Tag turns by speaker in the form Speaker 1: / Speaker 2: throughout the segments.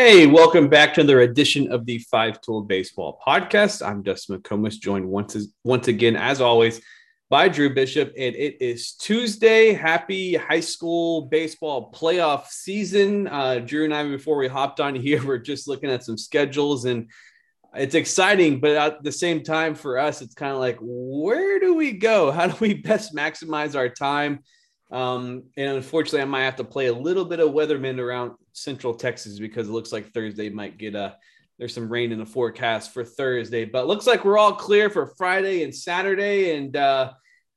Speaker 1: Hey, welcome back to another edition of the Five Tool Baseball Podcast. I'm Dustin McComas, joined once once again, as always, by Drew Bishop, and it is Tuesday. Happy high school baseball playoff season. Uh, Drew and I, before we hopped on here, we're just looking at some schedules, and it's exciting, but at the same time, for us, it's kind of like, where do we go? How do we best maximize our time? Um, and unfortunately, I might have to play a little bit of weatherman around Central Texas because it looks like Thursday might get a. There's some rain in the forecast for Thursday, but looks like we're all clear for Friday and Saturday, and uh,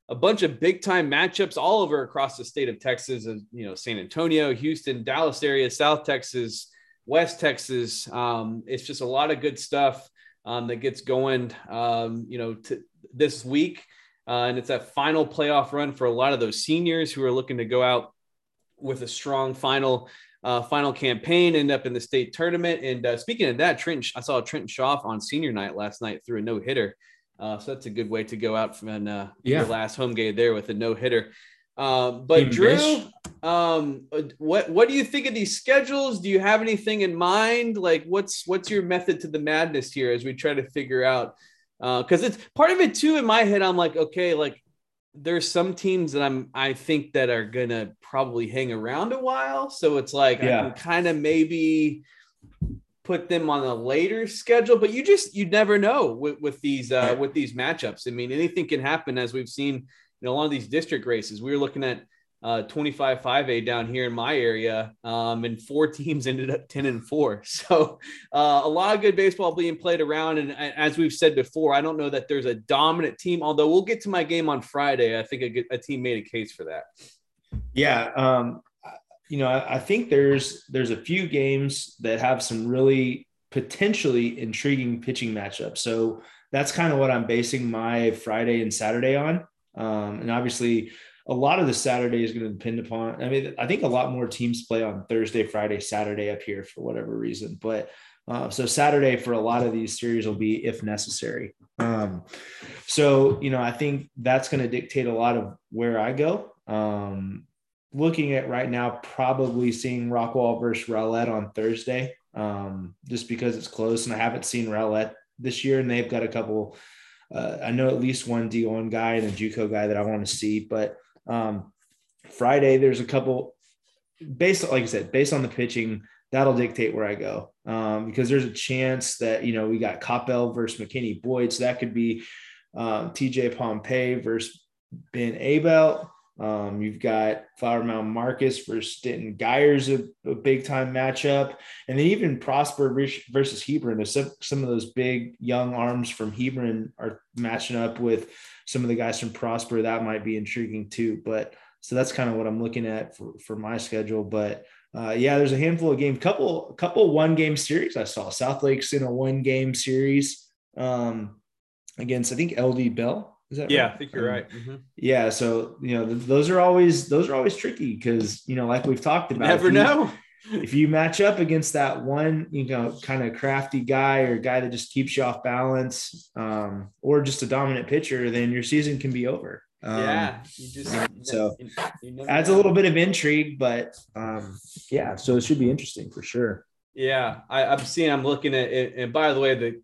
Speaker 1: a bunch of big time matchups all over across the state of Texas. You know, San Antonio, Houston, Dallas area, South Texas, West Texas. Um, it's just a lot of good stuff um, that gets going. Um, you know, t- this week. Uh, and it's that final playoff run for a lot of those seniors who are looking to go out with a strong final uh, final campaign, end up in the state tournament. And uh, speaking of that, Trent, I saw Trent Schaff on senior night last night threw a no hitter. Uh, so that's a good way to go out from uh, yeah. your last home game there with a no hitter. Um, but Team Drew, um, what what do you think of these schedules? Do you have anything in mind? Like, what's what's your method to the madness here as we try to figure out because uh, it's part of it too in my head i'm like okay like there's some teams that i'm i think that are gonna probably hang around a while. So it's like yeah. i can kind of maybe put them on a later schedule but you just you never know with, with these uh with these matchups. I mean anything can happen as we've seen you know a lot of these district races. We were looking at uh, 25 5A down here in my area, um, and four teams ended up 10 and 4. So, uh, a lot of good baseball being played around. And as we've said before, I don't know that there's a dominant team, although we'll get to my game on Friday. I think a, a team made a case for that.
Speaker 2: Yeah. Um, you know, I, I think there's there's a few games that have some really potentially intriguing pitching matchups. So that's kind of what I'm basing my Friday and Saturday on. Um, and obviously, a lot of the Saturday is going to depend upon. I mean, I think a lot more teams play on Thursday, Friday, Saturday up here for whatever reason. But uh, so Saturday for a lot of these series will be if necessary. Um, so you know, I think that's going to dictate a lot of where I go. Um, looking at right now, probably seeing Rockwall versus Rowlett on Thursday, um, just because it's close, and I haven't seen Rowlett this year, and they've got a couple. Uh, I know at least one D1 guy and a JUCO guy that I want to see, but um, Friday, there's a couple based, like I said, based on the pitching, that'll dictate where I go. Um, because there's a chance that, you know, we got Coppell versus McKinney Boyd. So that could be um, TJ Pompey versus Ben Abel. Um, you've got Flower Mound Marcus versus Denton Guyers, a, a big time matchup. And then even Prosper versus Hebron. Some, of those big young arms from Hebron are matching up with some of the guys from Prosper, that might be intriguing too. But so that's kind of what I'm looking at for, for my schedule. But uh, yeah, there's a handful of games, couple, couple one game series I saw. Southlake's in a one game series um, against, I think, LD Bell.
Speaker 1: Is that yeah, right? I think you're um, right. Mm-hmm.
Speaker 2: Yeah, so you know th- those are always those are always tricky because you know like we've talked about.
Speaker 1: Never know
Speaker 2: if you match up against that one, you know, kind of crafty guy or guy that just keeps you off balance, um, or just a dominant pitcher, then your season can be over.
Speaker 1: Um, yeah, you just
Speaker 2: so you, you adds a little bit of intrigue, but um, yeah, so it should be interesting for sure.
Speaker 1: Yeah, I, I'm seeing. I'm looking at it, and by the way, the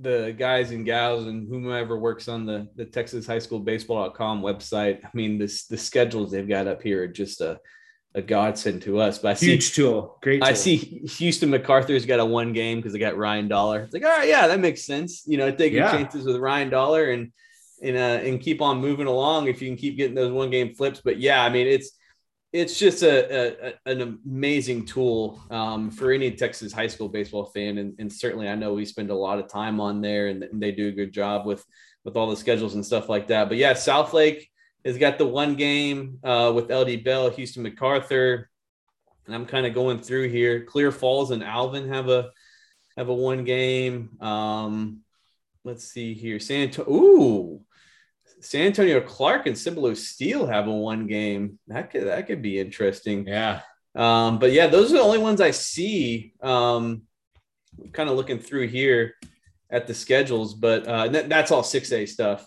Speaker 1: the guys and gals and whomever works on the the Texas High School Baseball.com website. I mean, this the schedules they've got up here are just a a godsend to us. But I see,
Speaker 2: huge tool, great. Tool.
Speaker 1: I see Houston MacArthur's got a one game because they got Ryan Dollar. It's like, all right, yeah, that makes sense. You know, take yeah. chances with Ryan Dollar and and uh, and keep on moving along if you can keep getting those one game flips. But yeah, I mean, it's it's just a, a an amazing tool um, for any Texas high school baseball fan, and, and, certainly I know we spend a lot of time on there, and, and they do a good job with with all the schedules and stuff like that. But yeah, Southlake has got the one game uh, with LD Bell, Houston MacArthur, and I'm kind of going through here. Clear Falls and Alvin have a have a one game. Um, let's see here. San Antonio. Ooh, San Antonio Clark and Cibolo Steele have a one game. That could that could be interesting.
Speaker 2: Yeah.
Speaker 1: Um, but yeah, those are the only ones I see. Um, kind of looking through here at the schedules, but uh, that, that's all 6A stuff.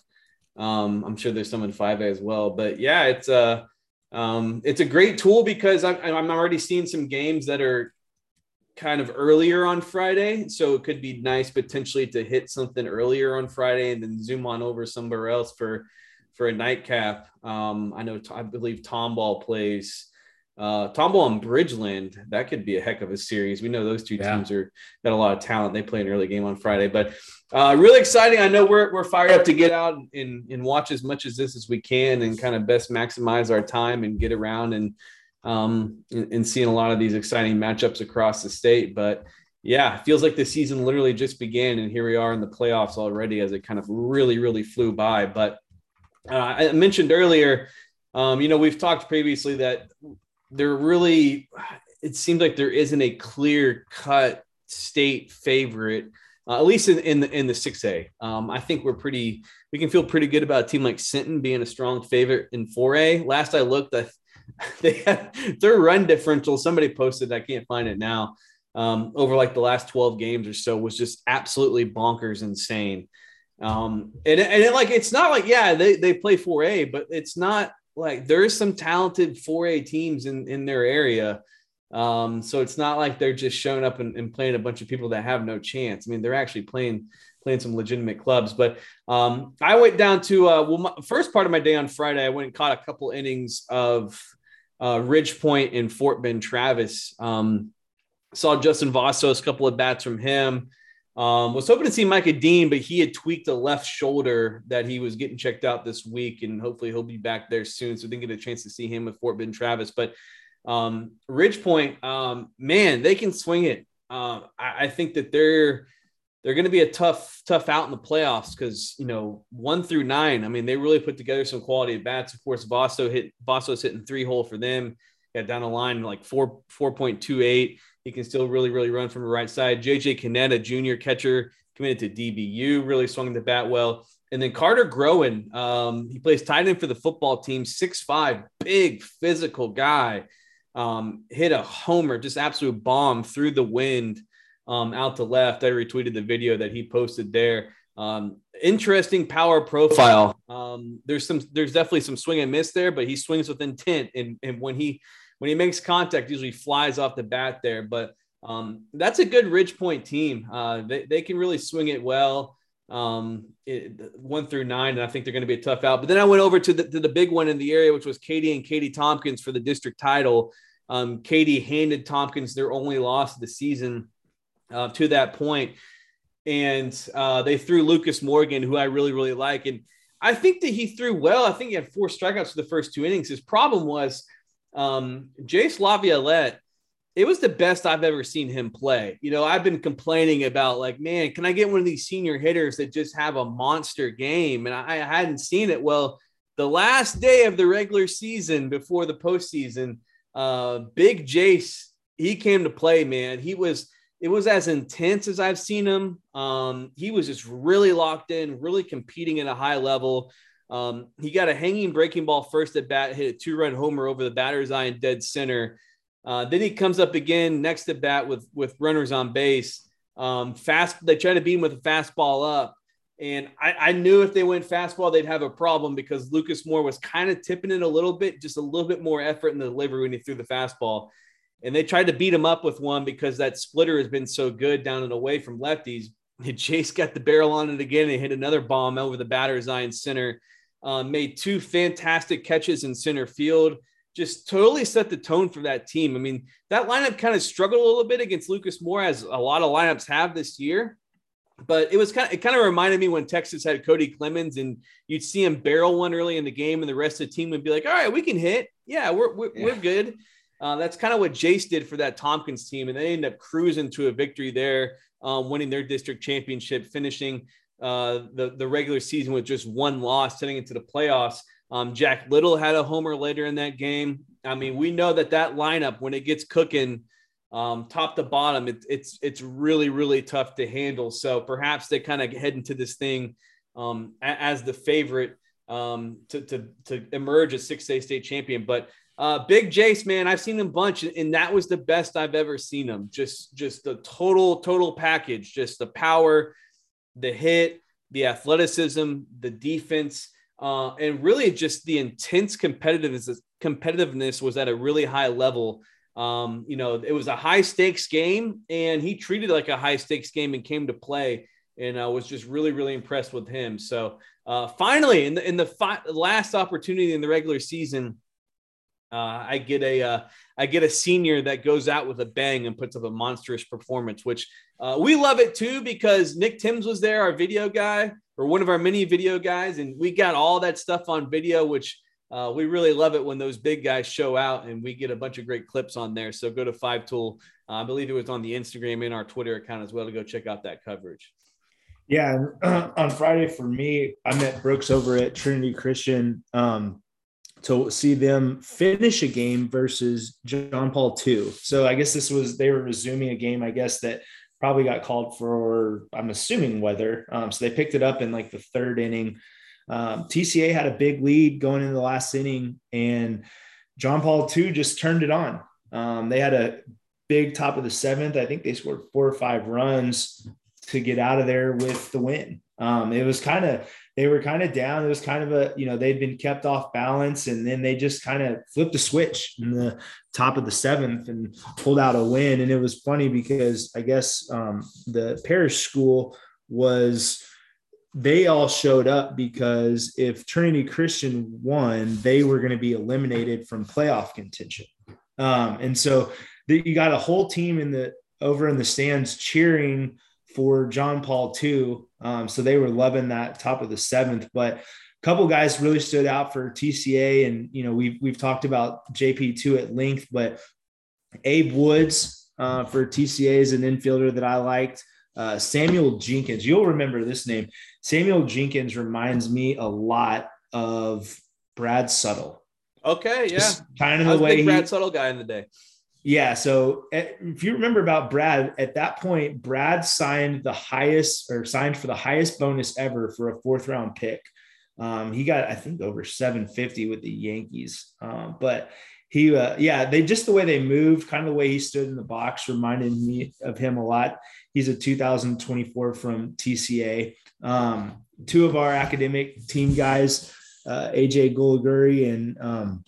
Speaker 1: Um, I'm sure there's some in 5A as well, but yeah, it's a um, it's a great tool because I'm, I'm already seeing some games that are kind of earlier on Friday. So it could be nice potentially to hit something earlier on Friday and then zoom on over somewhere else for for a nightcap. Um, I know I believe Tomball plays uh, Tomball and Bridgeland. That could be a heck of a series. We know those two yeah. teams are got a lot of talent. They play an early game on Friday, but uh, really exciting. I know we're we're fired up to get out and and watch as much as this as we can and kind of best maximize our time and get around and um, and, and seeing a lot of these exciting matchups across the state. But yeah, it feels like the season literally just began, and here we are in the playoffs already as it kind of really, really flew by. But uh, I mentioned earlier, um, you know, we've talked previously that there really, it seems like there isn't a clear cut state favorite. Uh, at least in, in the in the six A, um, I think we're pretty. We can feel pretty good about a team like Sinton being a strong favorite in four A. Last I looked, I they had their run differential. Somebody posted, I can't find it now. Um, over like the last 12 games or so was just absolutely bonkers insane. Um, and, and it, like it's not like yeah they, they play 4A, but it's not like there's some talented 4A teams in, in their area. Um, so it's not like they're just showing up and, and, playing a bunch of people that have no chance. I mean, they're actually playing playing some legitimate clubs. But um, I went down to uh, well, my, first part of my day on Friday, I went and caught a couple innings of uh, Ridge Point and Fort Bend Travis. Um, saw Justin Vastos, a couple of bats from him. Um, was hoping to see Micah Dean, but he had tweaked a left shoulder that he was getting checked out this week, and hopefully he'll be back there soon. So didn't get a chance to see him with Fort Bend Travis. But um, Ridge Point, um, man, they can swing it. Uh, I, I think that they're they're going to be a tough, tough out in the playoffs because you know one through nine. I mean, they really put together some quality at bats. Of course, Vasto hit Vasto's hitting three hole for them. Got down the line like four four point two eight. He can still really, really run from the right side. JJ Kinnett, a junior catcher, committed to DBU, really swung the bat well. And then Carter Groen, um, he plays tight end for the football team, six five, big physical guy. Um, hit a homer, just absolute bomb through the wind um, out to left. I retweeted the video that he posted there. Um, interesting power profile. Um, there's some, there's definitely some swing and miss there, but he swings with intent, and and when he when he makes contact, usually flies off the bat there. But um, that's a good Ridge Point team. Uh, they they can really swing it well. Um, it, one through nine, and I think they're going to be a tough out. But then I went over to the to the big one in the area, which was Katy and Katy Tompkins for the district title. Um, Katy handed Tompkins their only loss of the season uh, to that point. And uh, they threw Lucas Morgan, who I really, really like. And I think that he threw well. I think he had four strikeouts for the first two innings. His problem was um, Jace LaViolette. It was the best I've ever seen him play. You know, I've been complaining about like, man, can I get one of these senior hitters that just have a monster game? And I, hadn't seen it. Well, the last day of the regular season before the postseason, uh, Big Jace, he came to play, man. He was it was as intense as I've seen him. Um, he was just really locked in, really competing at a high level. Um, he got a hanging breaking ball first at bat, hit a two run homer over the batter's eye in dead center. Uh, then he comes up again next at bat with with runners on base. Um, fast, they try to beat him with a fastball up, and I, I, knew if they went fastball, they'd have a problem because Lucas Moore was kind of tipping it a little bit, just a little bit more effort in the delivery when he threw the fastball and they tried to beat him up with one because that splitter has been so good down and away from lefties. And Jace got the barrel on it again and hit another bomb over the batter's eye in center. Um, made two fantastic catches in center field. Just totally set the tone for that team. I mean, that lineup kind of struggled a little bit against Lucas Moore, as a lot of lineups have this year. But it was kind of it kind of reminded me when Texas had Cody Clemens, and you'd see him barrel one early in the game, and the rest of the team would be like, "All right, we can hit. Yeah, we're we're, yeah. we're good." Uh, that's kind of what Jace did for that Tompkins team, and they ended up cruising to a victory there, um, winning their district championship, finishing uh, the the regular season with just one loss, heading into the playoffs. Um, Jack Little had a homer later in that game. I mean, we know that that lineup when it gets cooking, um, top to bottom, it, it's it's really really tough to handle. So perhaps they kind of head into this thing um, as the favorite um, to, to to emerge as six A state champion, but uh, Big Jace, man, I've seen him a bunch, and that was the best I've ever seen him. Just, just the total, total package. Just the power, the hit, the athleticism, the defense, uh, and really just the intense competitiveness. Competitiveness was at a really high level. Um, you know, it was a high stakes game, and he treated like a high stakes game and came to play. And I was just really, really impressed with him. So uh, finally, in the in the fi- last opportunity in the regular season, uh, I get a uh, I get a senior that goes out with a bang and puts up a monstrous performance, which uh, we love it too because Nick Timms was there, our video guy or one of our many video guys, and we got all that stuff on video, which uh, we really love it when those big guys show out and we get a bunch of great clips on there. So go to Five Tool. Uh, I believe it was on the Instagram and our Twitter account as well to go check out that coverage.
Speaker 2: Yeah, on Friday for me, I met Brooks over at Trinity Christian. Um, to see them finish a game versus John Paul II. So I guess this was they were resuming a game. I guess that probably got called for. I'm assuming weather. Um, so they picked it up in like the third inning. Um, TCA had a big lead going into the last inning, and John Paul II just turned it on. Um, they had a big top of the seventh. I think they scored four or five runs to get out of there with the win. Um, it was kind of they were kind of down. It was kind of a, you know, they'd been kept off balance and then they just kind of flipped a switch in the top of the seventh and pulled out a win. And it was funny because I guess um, the parish school was, they all showed up because if Trinity Christian won, they were going to be eliminated from playoff contention. Um, and so the, you got a whole team in the over in the stands cheering for John Paul II. Um, so they were loving that top of the seventh. But a couple guys really stood out for TCA, and you know we've we've talked about JP two at length, but Abe Woods uh, for TCA is an infielder that I liked. Uh, Samuel Jenkins, you'll remember this name. Samuel Jenkins reminds me a lot of Brad Suttle.
Speaker 1: Okay, yeah, Just
Speaker 2: kind of the way
Speaker 1: Brad he, Suttle guy in the day.
Speaker 2: Yeah. So eh, if you remember about Brad, at that point, Brad signed the highest or signed for the highest bonus ever for a fourth round pick. Um, he got, I think, over 750 with the Yankees. Um, but he, uh, yeah, they just the way they moved, kind of the way he stood in the box reminded me of him a lot. He's a 2024 from TCA. Um, two of our academic team guys, uh, AJ Gulaguri and um,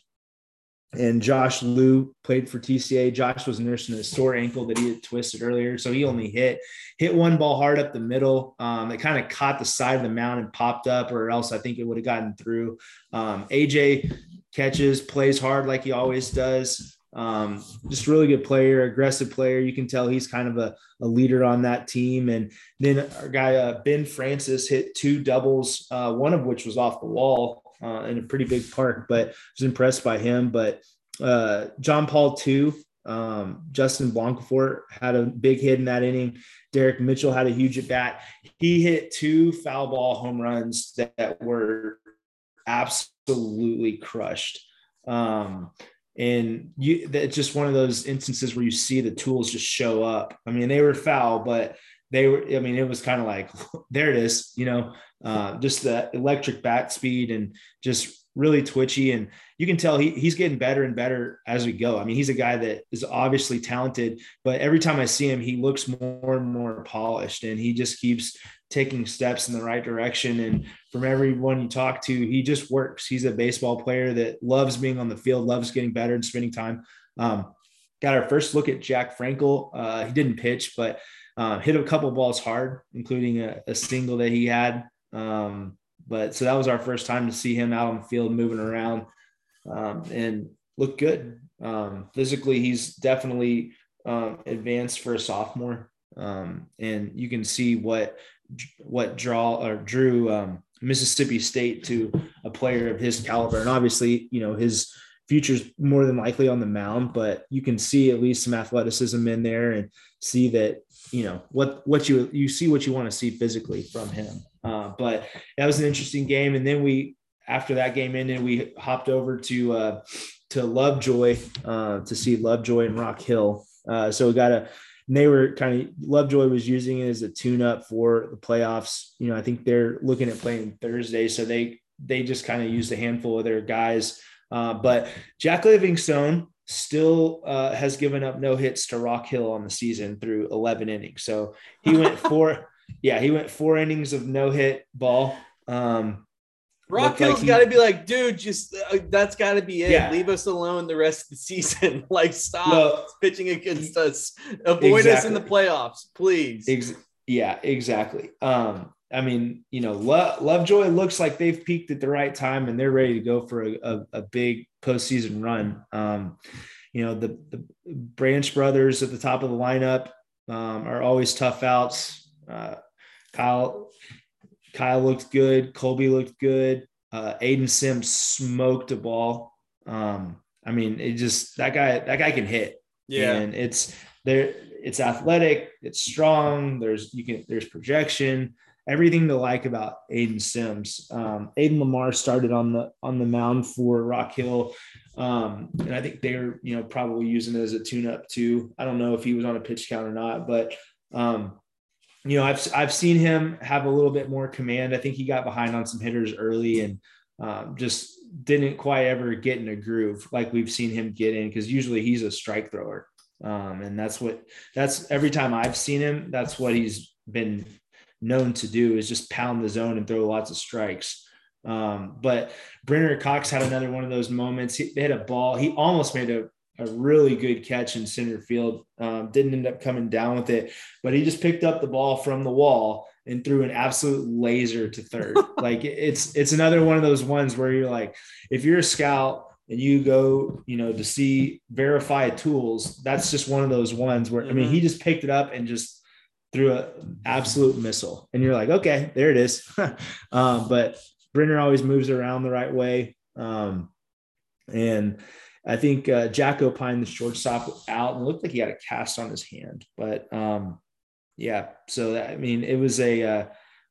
Speaker 2: and Josh Liu played for TCA. Josh was nursing a sore ankle that he had twisted earlier, so he only hit hit one ball hard up the middle. Um, it kind of caught the side of the mound and popped up, or else I think it would have gotten through. Um, AJ catches, plays hard like he always does. Um, just really good player, aggressive player. You can tell he's kind of a, a leader on that team. And then our guy uh, Ben Francis hit two doubles, uh, one of which was off the wall uh, in a pretty big park, but I was impressed by him. But uh, John Paul II, um, Justin Blancafort had a big hit in that inning. Derek Mitchell had a huge at bat. He hit two foul ball home runs that, that were absolutely crushed. Um, and you, that's just one of those instances where you see the tools just show up. I mean, they were foul, but they were, I mean, it was kind of like, there it is, you know, uh, just the electric bat speed and just really twitchy. And you can tell he, he's getting better and better as we go. I mean, he's a guy that is obviously talented, but every time I see him, he looks more and more polished and he just keeps taking steps in the right direction. And from everyone you talk to, he just works. He's a baseball player that loves being on the field, loves getting better and spending time. Um, got our first look at Jack Frankel. Uh, he didn't pitch, but uh, hit a couple balls hard, including a, a single that he had. Um, but so that was our first time to see him out on the field moving around um, and look good. Um, physically, he's definitely um, advanced for a sophomore. Um, and you can see what what draw or drew um, Mississippi State to a player of his caliber. And obviously, you know, his future's more than likely on the mound, but you can see at least some athleticism in there and see that, you know, what what you you see what you want to see physically from him. Uh, but that was an interesting game. And then we, after that game ended, we hopped over to uh, to Lovejoy uh, to see Lovejoy and Rock Hill. Uh, so we got a. they were kind of Lovejoy was using it as a tune-up for the playoffs. You know, I think they're looking at playing Thursday, so they they just kind of used a handful of their guys. Uh, but Jack Livingstone still uh, has given up no hits to Rock Hill on the season through 11 innings. So he went four yeah, he went four innings of no hit ball. Um,
Speaker 1: Rock Hill's like got to be like, dude, just uh, that's got to be it. Yeah. Leave us alone the rest of the season. like, stop well, pitching against us. Avoid exactly. us in the playoffs, please.
Speaker 2: Ex- yeah, exactly. Um, I mean, you know, Lo- Lovejoy looks like they've peaked at the right time and they're ready to go for a, a, a big postseason run. Um, you know, the, the Branch brothers at the top of the lineup um, are always tough outs. Uh, Kyle Kyle looked good. Colby looked good. Uh, Aiden Sims smoked a ball. Um, I mean, it just that guy that guy can hit. Yeah, and it's there. It's athletic. It's strong. There's you can there's projection. Everything to like about Aiden Sims. Um, Aiden Lamar started on the on the mound for Rock Hill, um, and I think they're you know probably using it as a tune-up too. I don't know if he was on a pitch count or not, but um, you know, I've I've seen him have a little bit more command. I think he got behind on some hitters early and um, just didn't quite ever get in a groove like we've seen him get in because usually he's a strike thrower. Um, and that's what that's every time I've seen him, that's what he's been known to do is just pound the zone and throw lots of strikes. Um, but Brenner Cox had another one of those moments. He, they had a ball. He almost made a a really good catch in center field. Um, didn't end up coming down with it, but he just picked up the ball from the wall and threw an absolute laser to third. like it's it's another one of those ones where you're like, if you're a scout and you go, you know, to see verified tools, that's just one of those ones where mm-hmm. I mean, he mm-hmm. just picked it up and just threw an absolute missile, and you're like, okay, there it is. um, but Brenner always moves around the right way. Um, and I think uh, Jack Opine, the shortstop, out and looked like he had a cast on his hand. But um, yeah, so that, I mean, it was a, a uh,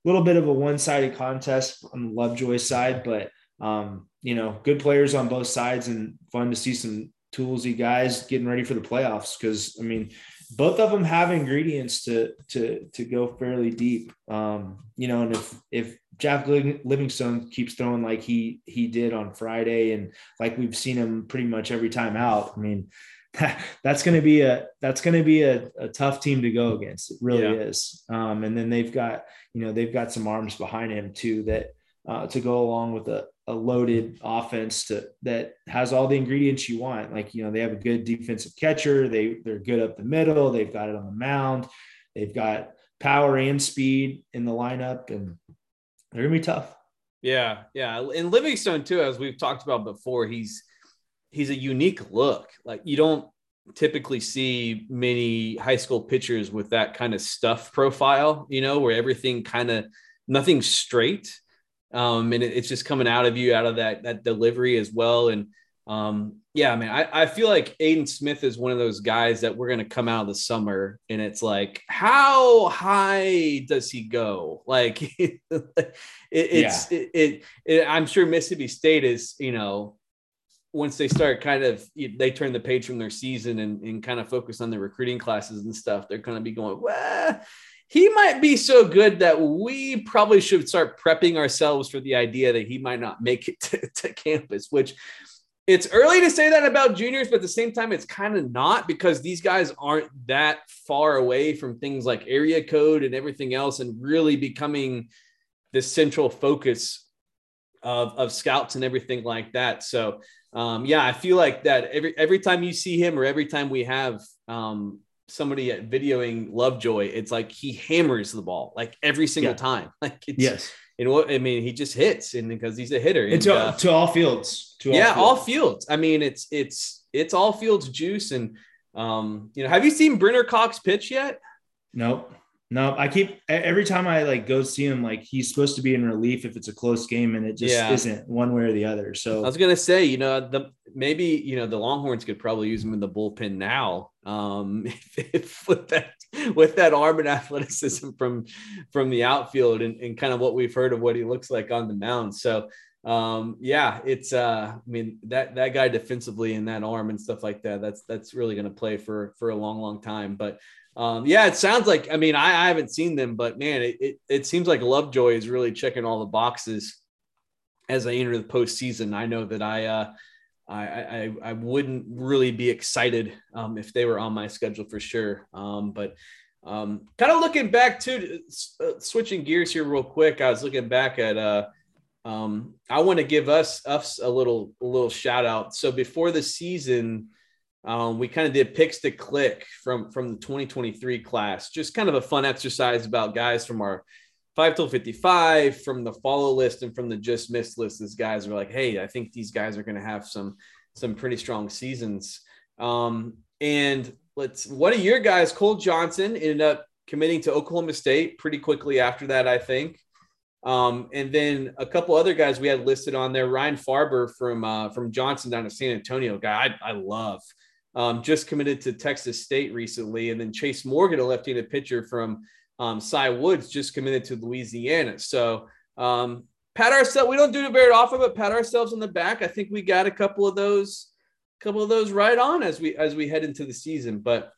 Speaker 2: little bit of a one-sided contest on the Lovejoy side, but um, you know, good players on both sides and fun to see some toolsy guys getting ready for the playoffs. Because I mean, both of them have ingredients to to to go fairly deep. Um, you know, and if if Jack Livingstone keeps throwing like he he did on Friday, and like we've seen him pretty much every time out. I mean, that, that's going to be a that's going to be a, a, tough team to go against. It really yeah. is. Um, and then they've got you know they've got some arms behind him too that uh, to go along with a, a loaded offense to that has all the ingredients you want. Like you know they have a good defensive catcher. They they're good up the middle. They've got it on the mound. They've got power and speed in the lineup and they're gonna be tough.
Speaker 1: Yeah, yeah, and Livingstone too, as we've talked about before, he's he's a unique look. Like you don't typically see many high school pitchers with that kind of stuff profile, you know, where everything kind of nothing's straight. Um, and it, it's just coming out of you out of that that delivery as well. And um, yeah, I mean, I, I feel like Aiden Smith is one of those guys that we're going to come out of the summer and it's like, how high does he go? Like, it, it's, yeah. it, it, it, I'm sure Mississippi State is, you know, once they start kind of, they turn the page from their season and, and kind of focus on the recruiting classes and stuff. They're going to be going, well, he might be so good that we probably should start prepping ourselves for the idea that he might not make it to, to campus, which it's early to say that about juniors, but at the same time, it's kind of not because these guys aren't that far away from things like area code and everything else and really becoming the central focus of, of scouts and everything like that. So, um, yeah, I feel like that every every time you see him or every time we have um, somebody at videoing Lovejoy, it's like he hammers the ball like every single yeah. time. Like it's,
Speaker 2: yes,
Speaker 1: and what I mean, he just hits, and because he's a hitter,
Speaker 2: and, to, uh, to all fields, to
Speaker 1: all yeah, fields. all fields. I mean, it's it's it's all fields juice, and um, you know, have you seen Brenner Cox pitch yet?
Speaker 2: Nope. No, I keep every time I like go see him, like he's supposed to be in relief if it's a close game, and it just yeah. isn't one way or the other. So
Speaker 1: I was gonna say, you know, the maybe you know the Longhorns could probably use him in the bullpen now, um, if, if with that with that arm and athleticism from from the outfield and, and kind of what we've heard of what he looks like on the mound. So um yeah it's uh i mean that that guy defensively and that arm and stuff like that that's that's really going to play for for a long long time but um, yeah, it sounds like. I mean, I, I haven't seen them, but man, it, it, it seems like Lovejoy is really checking all the boxes as I enter the postseason. I know that I uh, I, I, I wouldn't really be excited um, if they were on my schedule for sure. Um, but um, kind of looking back to uh, switching gears here real quick. I was looking back at uh, um, I want to give us us a little a little shout out. So before the season, um, we kind of did picks to click from from the 2023 class. Just kind of a fun exercise about guys from our five tool 55 from the follow list and from the just missed list. These guys are like, hey, I think these guys are going to have some some pretty strong seasons. Um, and let's one of your guys, Cole Johnson, ended up committing to Oklahoma State pretty quickly after that, I think. Um, and then a couple other guys we had listed on there. Ryan Farber from uh, from Johnson down to San Antonio, guy I, I love. Um, just committed to Texas State recently, and then Chase Morgan, a left-handed pitcher from um, Cy Woods, just committed to Louisiana. So um, pat ourselves. We don't do it very often, but pat ourselves on the back. I think we got a couple of those, couple of those right on as we as we head into the season. But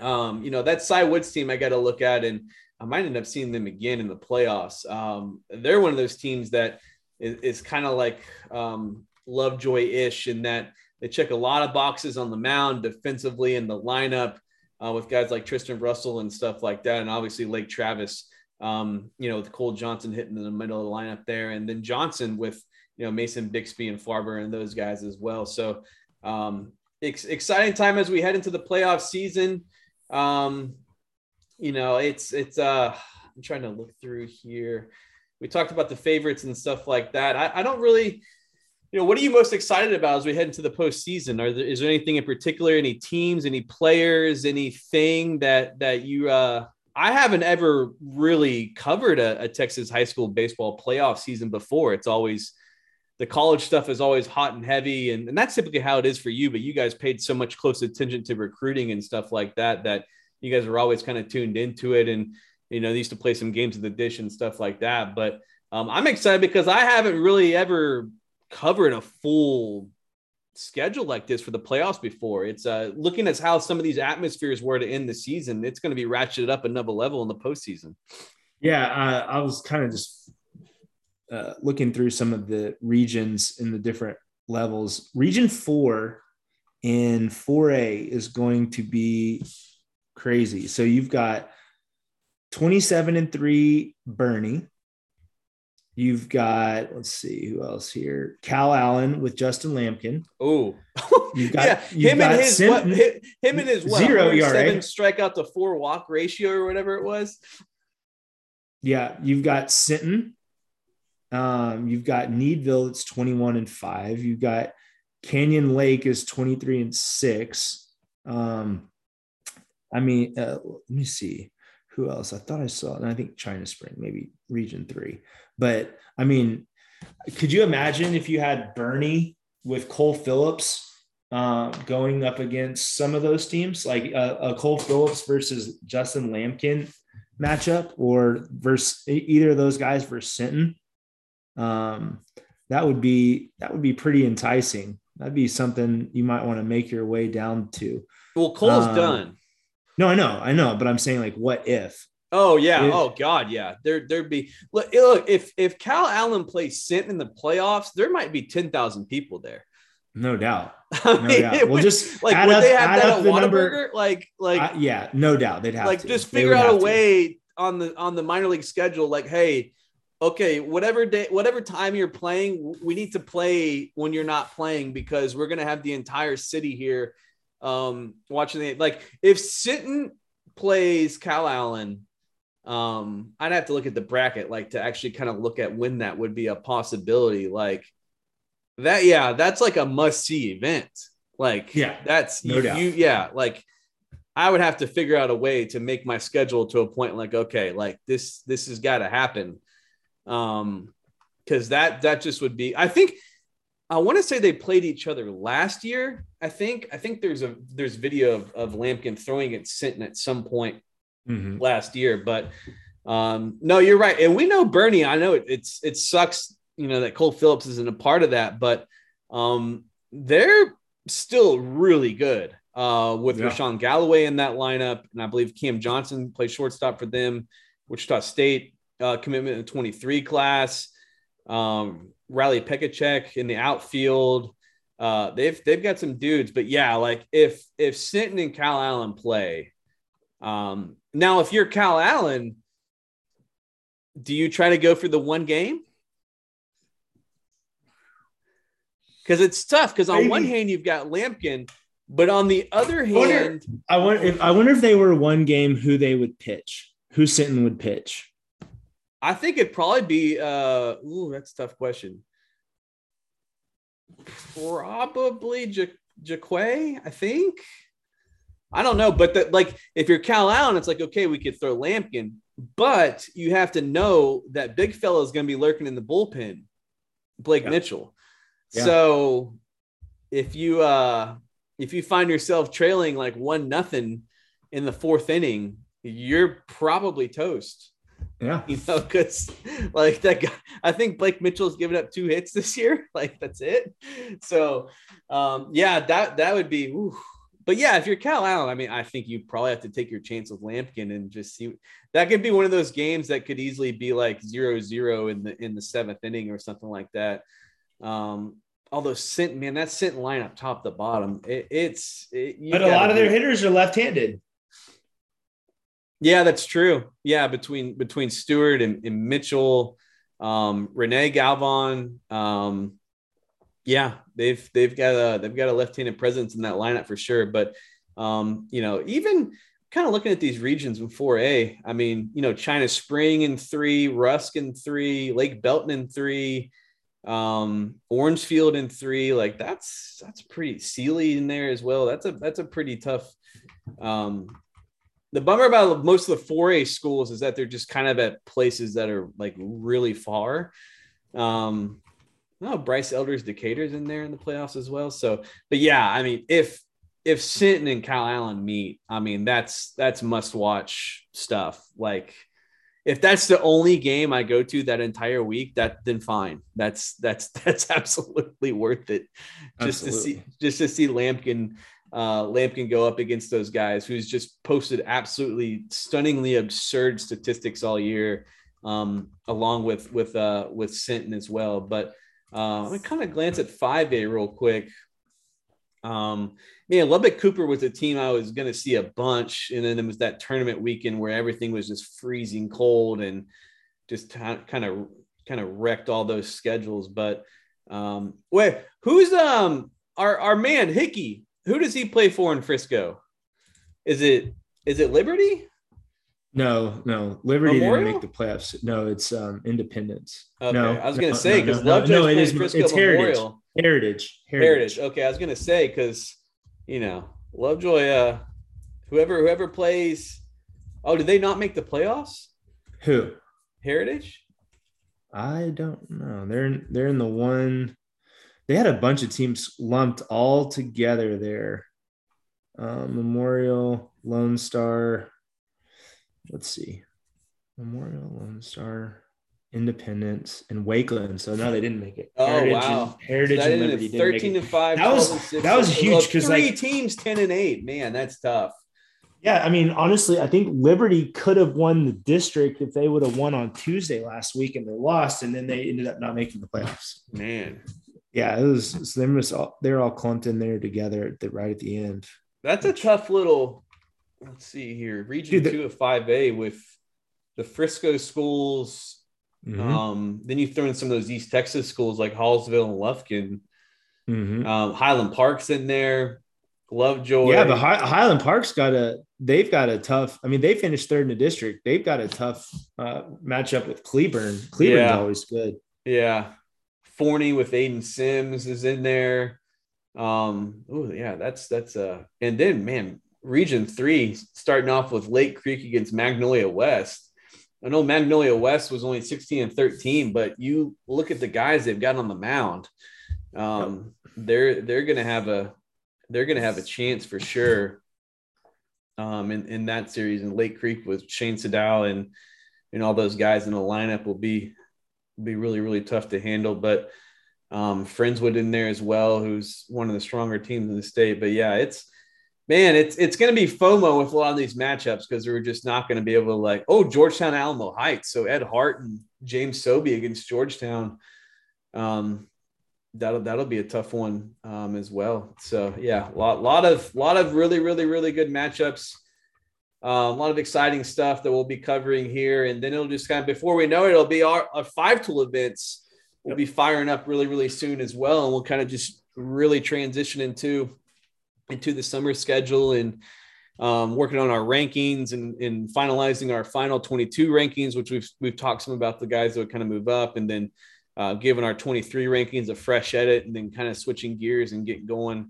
Speaker 1: um, you know that Cy Woods team I got to look at and I might end up seeing them again in the playoffs. Um, they're one of those teams that is, is kind of like um, Lovejoy ish in that they check a lot of boxes on the mound defensively in the lineup uh, with guys like Tristan Russell and stuff like that. And obviously Lake Travis, um, you know, with Cole Johnson hitting in the middle of the lineup there. And then Johnson with, you know, Mason Bixby and Farber and those guys as well. So um, ex- exciting time as we head into the playoff season. Um, you know, it's it's uh I'm trying to look through here. We talked about the favorites and stuff like that. I, I don't really, you know, what are you most excited about as we head into the postseason? Are there is there anything in particular, any teams, any players, anything that that you uh I haven't ever really covered a, a Texas high school baseball playoff season before. It's always the college stuff is always hot and heavy, and, and that's typically how it is for you. But you guys paid so much close attention to recruiting and stuff like that that you guys were always kind of tuned into it and you know they used to play some games of the Disch and stuff like that but um, i'm excited because i haven't really ever covered a full schedule like this for the playoffs before it's uh, looking at how some of these atmospheres were to end the season it's going to be ratcheted up another level in the postseason
Speaker 2: yeah uh, i was kind of just uh, looking through some of the regions in the different levels region four in 4a is going to be crazy. So you've got 27 and 3 Boerne. You've got, let's see who else here. Calallen with Justin Lamkin.
Speaker 1: Oh,
Speaker 2: you've got yeah, you've him, got
Speaker 1: and his, what, him and his what,
Speaker 2: zero ERA
Speaker 1: strikeout to four walk ratio or whatever it was.
Speaker 2: Yeah, you've got Sinton. Um, you've got Needville, it's 21 and 5. You've got Canyon Lake is 23 and 6. Um, I mean, uh, let me see who else. I thought I saw, and I think China Spring, maybe Region Three. But I mean, could you imagine if you had Boerne with Cole Phillips uh, going up against some of those teams, like a, a Cole Phillips versus Justin Lamkin matchup, or versus either of those guys versus Sinton? Um, that would be that would be pretty enticing. That'd be something you might want to make your way down to.
Speaker 1: Well, Cole's um, done.
Speaker 2: No, I know, I know, but I'm saying like, what if?
Speaker 1: Oh yeah. If, oh god, yeah. There there'd be look, look if if Calallen plays Sinton in the playoffs, there might be ten thousand people there.
Speaker 2: No doubt. No I mean, doubt. We'll just
Speaker 1: like would up, they have that at Whataburger? Like like
Speaker 2: uh, yeah, no doubt they'd have
Speaker 1: like
Speaker 2: to.
Speaker 1: just figure out a way on the on the minor league schedule. Like, hey, okay, whatever day, whatever time you're playing, we need to play when you're not playing because we're gonna have the entire city here um, watching the like if Sinton plays Calallen, um, I'd have to look at the bracket like to actually kind of look at when that would be a possibility. Like that, yeah, that's like a must see event. Like,
Speaker 2: yeah,
Speaker 1: that's
Speaker 2: no
Speaker 1: you,
Speaker 2: doubt.
Speaker 1: you, yeah, like I would have to figure out a way to make my schedule to a point like, okay, like this, this has got to happen. Um, because that that just would be, I think I want to say they played each other last year. I think. I think there's a there's video of, of Lamkin throwing at Sinton at some point mm-hmm. last year. But um, no, you're right. And we know Boerne. I know it, it's it sucks, you know, that Cole Phillips isn't a part of that, but um, they're still really good uh, with yeah. Rashawn Galloway in that lineup, and I believe Cam Johnson plays shortstop for them. Wichita State uh, commitment in the 23 class. Um, Riley Pekacek in the outfield. Uh, they've they've got some dudes, but yeah, like if if Sinton and Calallen play, um, now if you're Calallen, do you try to go for the one game? because it's tough. Because on Maybe. one hand you've got Lamkin, but on the other hand, I wonder,
Speaker 2: I wonder if I wonder if they were one game who they would pitch, who Sinton would pitch.
Speaker 1: I think it'd probably be. uh Ooh, that's a tough question. Probably J- Jaquay, I think. I don't know, but the, like if you're Calallen, it's like okay, we could throw Lamkin, but you have to know that big fella is going to be lurking in the bullpen, Blake yeah. Mitchell. Yeah. So if you uh if you find yourself trailing like one nothing in the fourth inning, you're probably toast.
Speaker 2: Yeah.
Speaker 1: You know, because like that guy, I think Blake Mitchell's given up two hits this year. Like that's it. So um, yeah, that that would be but yeah, if you're Calallen, I mean, I think you probably have to take your chance with Lamkin and just see that could be one of those games that could easily be like zero zero in the in the seventh inning or something like that. Um, although Sint, man, that Sint lineup top to bottom, it, it's it,
Speaker 2: but a lot of their hitters are left-handed.
Speaker 1: Yeah, that's true. Yeah, between between Stewart and, and Mitchell, um, Renee Galvan, um, yeah, they've they've got a they've got a left-handed presence in that lineup for sure. But um, you know, even kind of looking at these regions in 4A, I mean, you know, China Spring in three, Rusk in three, Lake Belton in three, um, Orangefield in three. Like that's that's pretty Sealy in there as well. That's a that's a pretty tough um the bummer about most of the 4A schools is that they're just kind of at places that are like really far. Um, oh, Bryce Elder's Decatur's in there in the playoffs as well. So, but yeah, I mean, if if Sinton and Calallen meet, I mean, that's that's must watch stuff. Like, if that's the only game I go to that entire week, that then fine. That's that's that's absolutely worth it. Just absolutely. to see just to see Lamkin uh, Lamkin go up against those guys who's just posted absolutely stunningly absurd statistics all year, um, along with with uh, with Sinton as well. But uh, I kind of glance at 5A real quick. Um, man, Lubbock Cooper was a team I was going to see a bunch, and then it was that tournament weekend where everything was just freezing cold and just kind of kind of wrecked all those schedules. But um, wait, who's um our our man Hickey? Who does he play for in Frisco? Is it is it Liberty?
Speaker 2: No, no. Liberty Memorial? didn't make the playoffs. No, it's um, Independence.
Speaker 1: Okay.
Speaker 2: No,
Speaker 1: I was gonna no, say because no, no, no, it is Frisco it's
Speaker 2: Memorial. Heritage.
Speaker 1: Heritage. Heritage. Okay, I was gonna say because you know Lovejoy. Uh, whoever whoever plays. Oh, did they not make the playoffs?
Speaker 2: Who?
Speaker 1: Heritage.
Speaker 2: I don't know. They're in, they're in the one they had a bunch of teams lumped all together there. Um, Memorial, Lone Star. Let's see, Memorial, Lone Star, Independence, and Wakeland. So no, they didn't make it.
Speaker 1: Oh Heritage wow!
Speaker 2: And, Heritage so and Liberty
Speaker 1: thirteen and five.
Speaker 2: That was that was huge because
Speaker 1: three
Speaker 2: like,
Speaker 1: teams, ten and eight. Man, that's tough.
Speaker 2: Yeah, I mean, honestly, I think Liberty could have won the district if they would have won on Tuesday last week and they lost, and then they ended up not making the playoffs.
Speaker 1: Man,
Speaker 2: yeah, it was so them was all they're all clumped in there together at the right at the end.
Speaker 1: That's a tough little. Let's see here, Region Dude, the, Two of Five A with the Frisco schools. Mm-hmm. Um, then you throw in some of those East Texas schools like Hallsville and Lufkin. Mm-hmm. Um, Highland Park's in there. Lovejoy.
Speaker 2: Yeah, but High, Highland Park's got a. They've got a tough. I mean, they finished third in the district. They've got a tough uh, matchup with Cleburne. Cleburne's yeah. always good.
Speaker 1: Yeah, Forney with Aiden Sims is in there. Um, oh yeah, that's that's uh and then man, region three starting off with Lake Creek against Magnolia West. I know Magnolia West was only 16 and 13, but you look at the guys they've got on the mound. Um, they're they're gonna have a they're gonna have a chance for sure. Um, in, in that series, and Lake Creek with Shane Sadal and and all those guys in the lineup will be be really really tough to handle. But um, Friendswood in there as well, who's one of the stronger teams in the state. But yeah, it's man, it's it's going to be FOMO with a lot of these matchups because we're just not going to be able to like, oh, Georgetown Alamo Heights. So Ed Hart and James Sobey against Georgetown. Um, that'll that'll be a tough one um, as well. So yeah, a lot lot of lot of really really really good matchups. Uh, a lot of exciting stuff that we'll be covering here. And then it'll just kind of, before we know it, it'll be our, our five tool events will be firing up really, really soon as well. And we'll kind of just really transition into into the summer schedule and um, working on our rankings and, and finalizing our final 22 rankings, which we've we've talked some about the guys that would kind of move up, and then uh, giving our 23 rankings a fresh edit, and then kind of switching gears and get going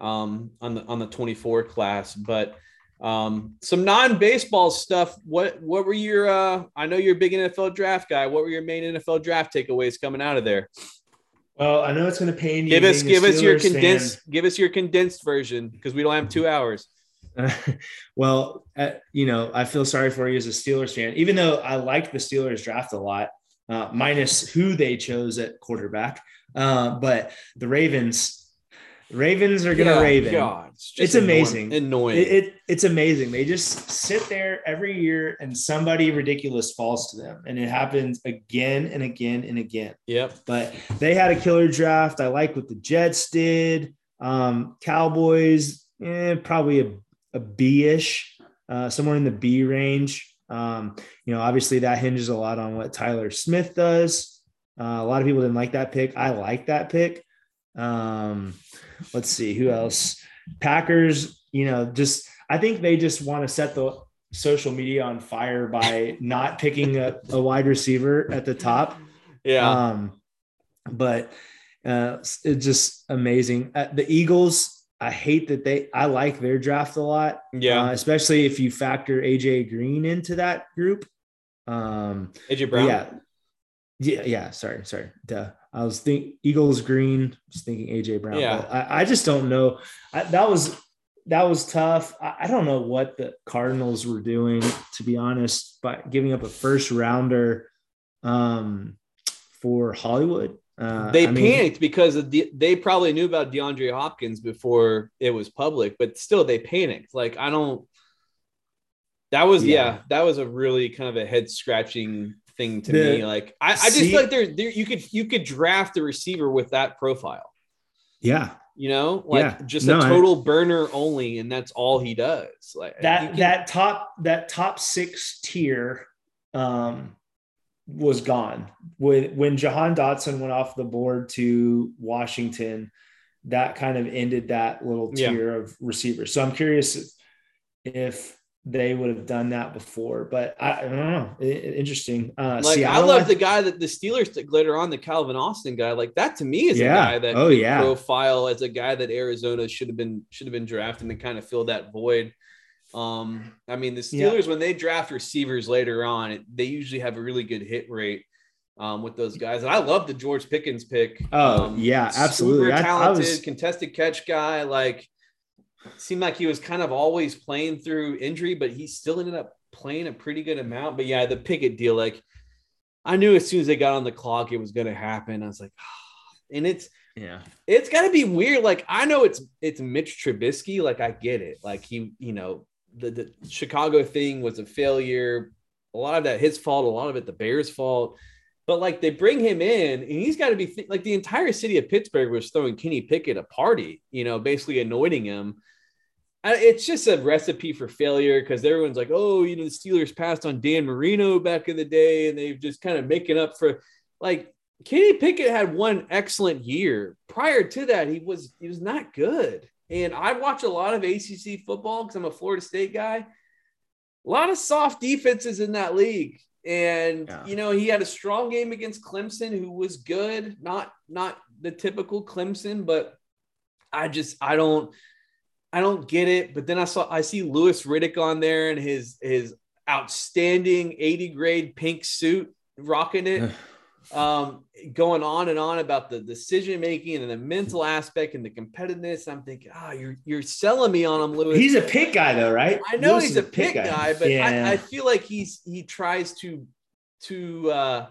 Speaker 1: um, on the on the 24 class. But um, some non-baseball stuff. What what were your? Uh, I know you're a big NFL draft guy. What were your main NFL draft takeaways coming out of there?
Speaker 2: Well, I know it's going to pain you.
Speaker 1: Give us give us your condensed fan. give us your condensed version because we don't have two hours.
Speaker 2: well, uh, you know, I feel sorry for you as a Steelers fan, even though I liked the Steelers draft a lot, uh, minus who they chose at quarterback. Uh, but the Ravens, Ravens are gonna yeah, Raven. God, it's, it's amazing.
Speaker 1: Annoying.
Speaker 2: It, it, it's amazing. They just sit there every year, and somebody ridiculous falls to them, and it happens again and again and again.
Speaker 1: Yep.
Speaker 2: But they had a killer draft. I like what the Jets did. Um, Cowboys, eh, probably a a B-ish, uh, somewhere in the B range. Um, you know, obviously that hinges a lot on what Tyler Smith does. Uh, a lot of people didn't like that pick. I like that pick. Um, let's see who else. Packers, you know, just I think they just want to set the social media on fire by not picking a, a wide receiver at the top.
Speaker 1: Yeah.
Speaker 2: Um, but uh, it's just amazing. Uh, the Eagles, I hate that they. I like their draft a lot.
Speaker 1: Yeah,
Speaker 2: uh, especially if you factor AJ Green into that group. Um,
Speaker 1: AJ Brown.
Speaker 2: Yeah, yeah, yeah. Sorry, sorry. Duh. I was thinking Eagles Green. Just thinking AJ Brown.
Speaker 1: Yeah.
Speaker 2: I, I, just don't know. I, that was that was tough. I, I, don't know what the Cardinals were doing, to be honest, by giving up a first rounder um, for Hollywood.
Speaker 1: Uh, they I panicked mean, because the, they probably knew about DeAndre Hopkins before it was public, but still they panicked. Like I don't. That was yeah, yeah that was a really kind of a head scratching thing to the, me. Like I, I just see, like there, there you could you could draft a receiver with that profile.
Speaker 2: Yeah,
Speaker 1: you know, like yeah. just no, a total I, burner only, and that's all he does. Like
Speaker 2: that can, that top that top six tier um was gone when when Jahan Dotson went off the board to Washington. That kind of ended that little tier yeah. of receivers. So I'm curious if they would have done that before, but I, I don't know. It, interesting.
Speaker 1: Uh, like Seattle, I love the guy that the Steelers took later on, the Calvin Austin guy. Like that to me is yeah. a guy that
Speaker 2: oh yeah
Speaker 1: profile as a guy that Arizona should have been should have been drafting to kind of fill that void. Um, I mean, the Steelers, yeah. when they draft receivers later on, they usually have a really good hit rate um, with those guys. And I love the George Pickens pick.
Speaker 2: Oh, um, yeah, absolutely.
Speaker 1: Super talented, I, I was... contested catch guy. Like, seemed like he was kind of always playing through injury, but he still ended up playing a pretty good amount. But yeah, the Pickett deal, like, I knew as soon as they got on the clock, it was going to happen. I was like, oh. and it's,
Speaker 2: yeah,
Speaker 1: it's got to be weird. Like, I know it's, it's Mitch Trubisky. Like, I get it. Like, he, you know, the, the Chicago thing was a failure. A lot of that his fault, a lot of it the Bears' fault. But like they bring him in, and he's got to be th- like the entire city of Pittsburgh was throwing Kenny Pickett a party, you know, basically anointing him. It's just a recipe for failure because everyone's like, oh, you know, the Steelers passed on Dan Marino back in the day, and they've just kind of making up for like Kenny Pickett had one excellent year. Prior to that, he was he was not good. And I watch a lot of ACC football because I'm a Florida State guy. A lot of soft defenses in that league. And yeah. you know, he had a strong game against Clemson, who was good, not not the typical Clemson, but I just I don't I don't get it. But then I saw I see Louis Riddick on there and his his outstanding 80 grade pink suit rocking it. Um, going on and on about the decision making and the mental aspect and the competitiveness. I'm thinking, ah, oh, you're you're selling me on him, Louis.
Speaker 2: He's a pick guy, though, right?
Speaker 1: I know Louis he's a pick, guy, guy, but yeah. I, I, feel like he's he tries to to uh,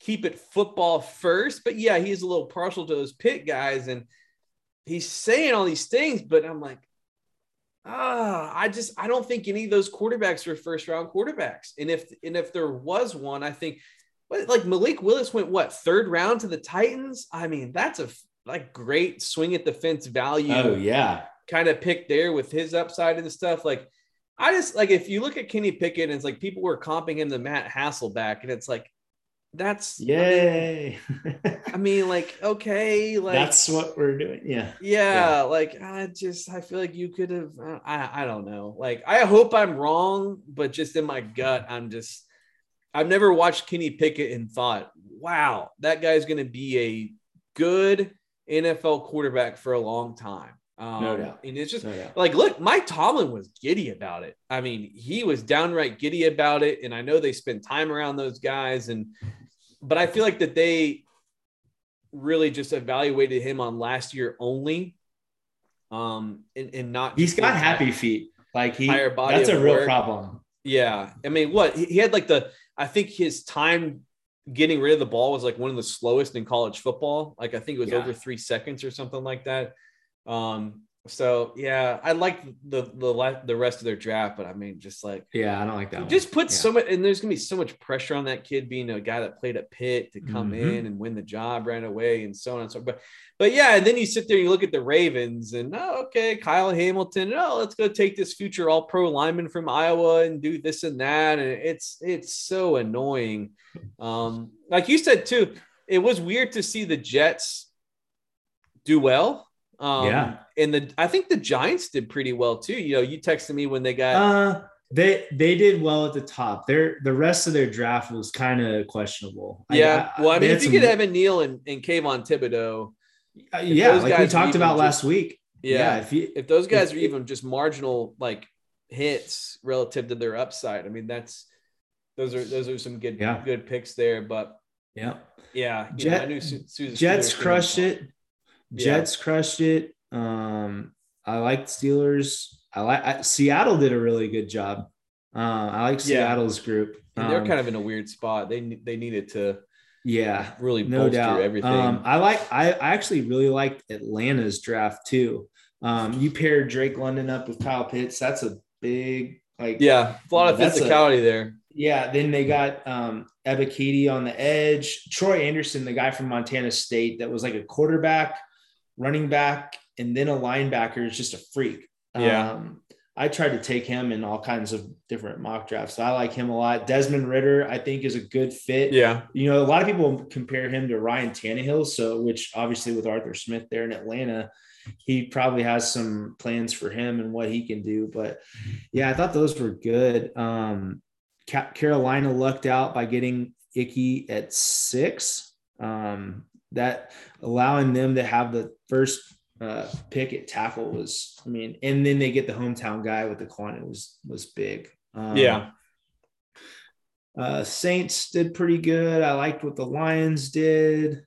Speaker 1: keep it football first. But yeah, he's a little partial to those pick guys, and he's saying all these things, but I'm like. Ah, I just I don't think any of those quarterbacks were first round quarterbacks. And if and if there was one, I think but like Malik Willis went what third round to the Titans. I mean, that's a like great swing at the fence value.
Speaker 2: Oh yeah,
Speaker 1: kind of pick there with his upside and stuff. Like I just like if you look at Kenny Pickett and it's like people were comping him to Matt Hasselbeck, and it's like that's
Speaker 2: yay.
Speaker 1: I mean, I mean, like, okay, like
Speaker 2: that's what we're doing. Yeah.
Speaker 1: Yeah, yeah. like I just I feel like you could have I I don't know. Like I hope I'm wrong, but just in my gut, I'm just I've never watched Kenny Pickett and thought, wow, that guy's gonna be a good NFL quarterback for a long time. Um, no doubt. And it's just no like, look, Mike Tomlin was giddy about it. I mean, he was downright giddy about it. And I know they spend time around those guys. And, but I feel like that they really just evaluated him on last year only. Um, and, and not,
Speaker 2: he's got happy feet. Like he, that's a real work. problem.
Speaker 1: Yeah. I mean, what he had like the, I think his time getting rid of the ball was like one of the slowest in college football. Like I think it was yeah. over three seconds or something like that. Um, so yeah, I like the the the rest of their draft, but I mean, just like
Speaker 2: yeah, I don't like that.
Speaker 1: Just put yeah. so much, and there's gonna be so much pressure on that kid being a guy that played at Pitt to come mm-hmm. in and win the job right away, and so on and so. But but yeah, and then you sit there and you look at the Ravens, and oh, okay, Kyle Hamilton. Oh, let's go take this future All Pro lineman from Iowa and do this and that, and it's it's so annoying. Um, like you said too, it was weird to see the Jets do well um, yeah, and the I think the Giants did pretty well too. You know, you texted me when they got.
Speaker 2: Uh, they they did well at the top. Their the rest of their draft was kind of questionable.
Speaker 1: Yeah, I, I, well, I mean, if you some... get Evan Neal and, and Kayvon Thibodeaux,
Speaker 2: uh, yeah, like we talked about just, last week.
Speaker 1: Yeah, yeah if, you, if those guys if, are even just marginal like hits relative to their upside, I mean, that's those are those are some good yeah. good picks there. But
Speaker 2: yeah,
Speaker 1: yeah,
Speaker 2: Jet, know, I knew Su- Jets crushed it. Jets yeah. crushed it. Um, I liked Steelers. I like Seattle did a really good job. Uh, I like Seattle's yeah. group.
Speaker 1: Um, they're kind of in a weird spot. They they needed to
Speaker 2: yeah
Speaker 1: really no doubt everything.
Speaker 2: Um, I like I, I actually really liked Atlanta's draft too. Um, you paired Drake London up with Kyle Pitts. That's a big like
Speaker 1: yeah, a lot of physicality a, there.
Speaker 2: Yeah, then they got um Ebiketie on the edge. Troy Andersen, the guy from Montana State that was like a quarterback running back, and then a linebacker is just a freak.
Speaker 1: Yeah.
Speaker 2: Um, I tried to take him in all kinds of different mock drafts. I like him a lot. Desmond Ridder, I think, is a good fit.
Speaker 1: Yeah.
Speaker 2: You know, a lot of people compare him to Ryan Tannehill. So, which obviously with Arthur Smith there in Atlanta, he probably has some plans for him and what he can do. But yeah, I thought those were good. Um, Carolina lucked out by getting Ickey at six. Um, that allowing them to have the first uh, pick at tackle was, I mean, and then they get the hometown guy with the quantity was was big.
Speaker 1: Um, yeah.
Speaker 2: Uh, Saints did pretty good. I liked what the Lions did.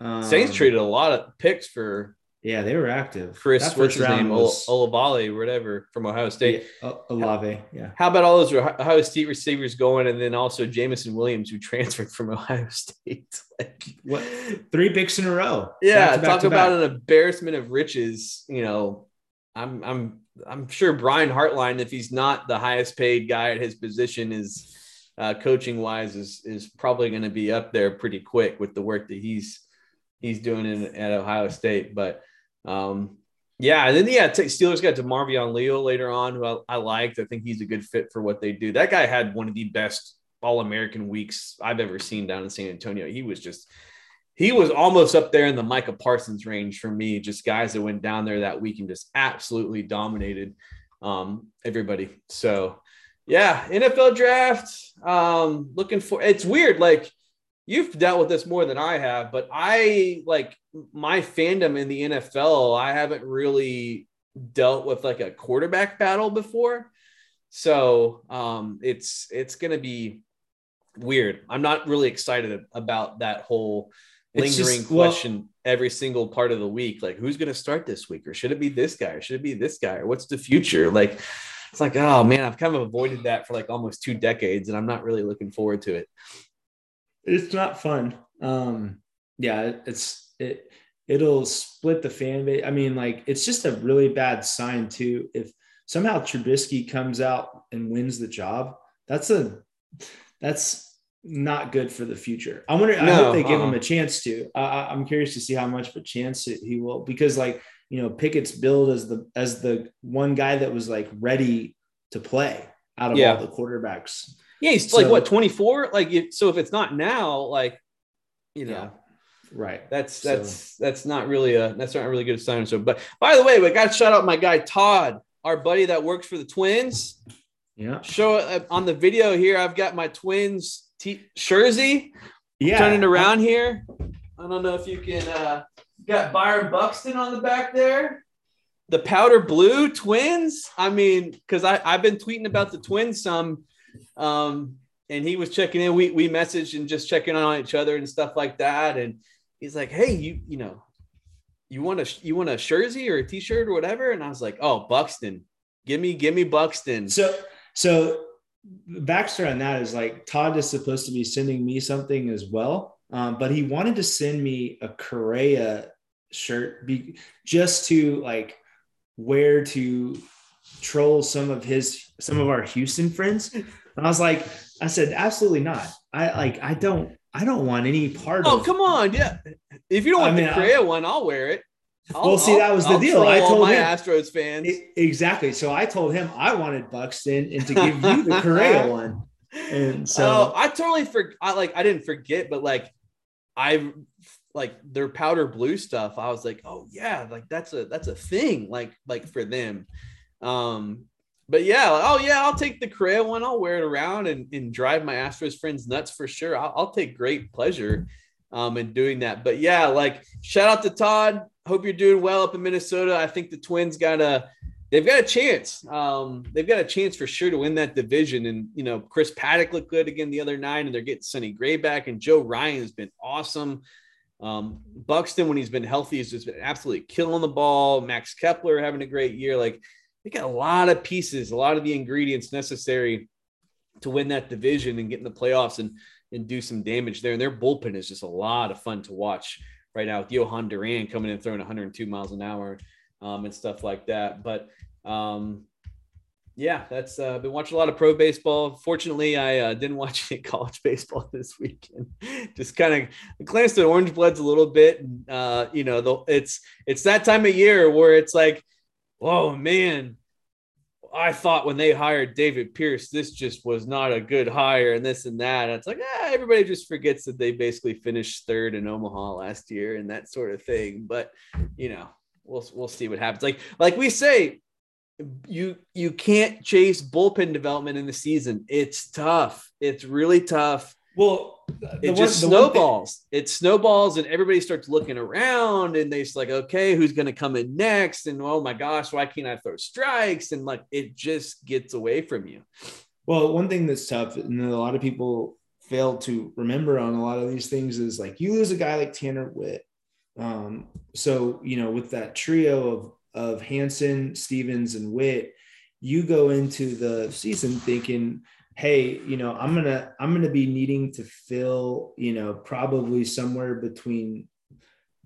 Speaker 1: Um, Saints traded a lot of picks for
Speaker 2: yeah, they were active.
Speaker 1: Chris, what's his name? Was, Olavale, whatever, from Ohio State.
Speaker 2: Yeah, Olave, yeah.
Speaker 1: How about all those Ohio State receivers going, and then also Jameson Williams, who transferred from Ohio State?
Speaker 2: like what? Three picks in a row.
Speaker 1: Yeah, talk about back. an embarrassment of riches. You know, I'm, I'm, I'm sure Brian Hartline, if he's not the highest paid guy at his position, is uh, coaching wise, is is probably going to be up there pretty quick with the work that he's he's doing in, at Ohio State, but. Um, yeah, and then yeah, Steelers got DeMarvin Leal later on, who I, I, liked. I think he's a good fit for what they do. That guy had one of the best All American weeks I've ever seen down in San Antonio. He was just he was almost up there in the Micah Parsons range for me. Just guys that went down there that week and just absolutely dominated um, everybody. So yeah, NFL draft. Um, looking for it's weird, like you've dealt with this more than I have, but I like my fandom in the NFL. I haven't really dealt with like a quarterback battle before, so um, it's it's gonna be weird. I'm not really excited about that whole lingering just, question well, every single part of the week. Like, who's gonna start this week, or should it be this guy, or should it be this guy, or what's the future? Like. It's like, oh man, I've kind of avoided that for like almost two decades, and I'm not really looking forward to it
Speaker 2: it's not fun. Um, yeah, it's it it'll split the fan base. I mean, like it's just a really bad sign too. If somehow Trubisky comes out and wins the job, that's a that's not good for the future. I wonder. No, I hope they uh-uh. give him uh-uh. a chance to. I, I'm curious to see how much of a chance he will because, like, you know, Pickett's billed as the as the one guy that was like ready to play out of yeah. all the quarterbacks.
Speaker 1: Yeah, he's so, like what 24. Like so, if it's not now, like you know. Yeah.
Speaker 2: Right.
Speaker 1: That's that's so. that's not really a that's not really good sign. So, but by the way, we got to shout out my guy Todd, our buddy that works for the Twins.
Speaker 2: Yeah.
Speaker 1: Show uh, on the video here. I've got my Twins t- jersey.
Speaker 2: Yeah.
Speaker 1: Turning around here. I don't know if you can. uh Got Byron Buxton on the back there. The powder blue Twins. I mean, because I I've been tweeting about the Twins some. Um, and he was checking in. We we messaged and just checking on each other and stuff like that. And he's like, "Hey, you you know, you want a you want a jersey or a t-shirt or whatever?" And I was like, "Oh, Buxton, give me give me Buxton."
Speaker 2: So so backstory on that is like Todd is supposed to be sending me something as well, um, but he wanted to send me a Correa shirt be, just to like wear to troll some of his some of our Houston friends. And I was like, I said, absolutely not. I like, I don't, I don't want any part
Speaker 1: oh,
Speaker 2: of.
Speaker 1: come on, yeah. If you don't want I mean, the Correa one, I'll wear it.
Speaker 2: I'll, well, see, that was the I'll deal. I told
Speaker 1: my
Speaker 2: him,
Speaker 1: Astros fans
Speaker 2: exactly. So I told him I wanted Buxton and to give you the Correa one. And so
Speaker 1: oh, I totally forgot. I like I didn't forget, but like I like their powder blue stuff. I was like, oh yeah, like that's a that's a thing. Like like for them. Um, but yeah, oh yeah, I'll take the Correa one. I'll wear it around and, and drive my Astros friends nuts for sure. I'll, I'll take great pleasure um, in doing that. But yeah, like shout out to Todd. Hope you're doing well up in Minnesota. I think the Twins got a they've got a chance. Um, they've got a chance for sure to win that division. And you know, Chris Paddack looked good again the other night, and they're getting Sonny Gray back, and Joe Ryan has been awesome. Um, Buxton, when he's been healthy, has just been absolutely killing the ball. Max Kepler having a great year. Like they got a lot of pieces, a lot of the ingredients necessary to win that division and get in the playoffs and and do some damage there. And their bullpen is just a lot of fun to watch right now with Jhoan Duran coming in throwing 102 miles an hour um, and stuff like that. But um, yeah, that's uh, been watching a lot of pro baseball. Fortunately, I uh, didn't watch any college baseball this weekend. Just kind of glanced at Orangebloods a little bit. And, uh, you know, the, it's it's that time of year where it's like oh man, I thought when they hired David Pierce, this just was not a good hire and this and that. And it's like, ah, everybody just forgets that they basically finished third in Omaha last year and that sort of thing. But you know, we'll we'll see what happens. Like like we say, you you can't chase bullpen development in the season. It's tough. It's really tough.
Speaker 2: Well,
Speaker 1: it just one, snowballs. Thing- it snowballs, and everybody starts looking around, and they're like, "Okay, who's going to come in next?" And oh my gosh, why can't I throw strikes? And like, it just gets away from you.
Speaker 2: Well, one thing that's tough, and a lot of people fail to remember on a lot of these things, is like you lose a guy like Tanner Witt. Um, so you know, with that trio of of Hansen, Stevens, and Witt, you go into the season thinking hey you know i'm gonna i'm gonna be needing to fill you know probably somewhere between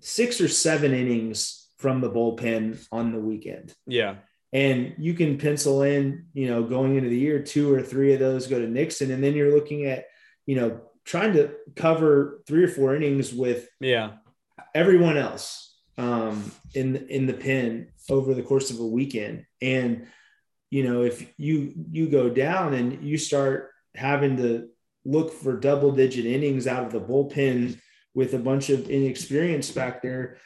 Speaker 2: six or seven innings from the bullpen on the weekend.
Speaker 1: Yeah.
Speaker 2: And you can pencil in you know going into the year two or three of those go to nixon. And then you're looking at you know trying to cover three or four innings with
Speaker 1: yeah.
Speaker 2: everyone else um in in the pen over the course of a weekend. And you know if you you go down and you start having to look for double digit innings out of the bullpen with a bunch of inexperience back there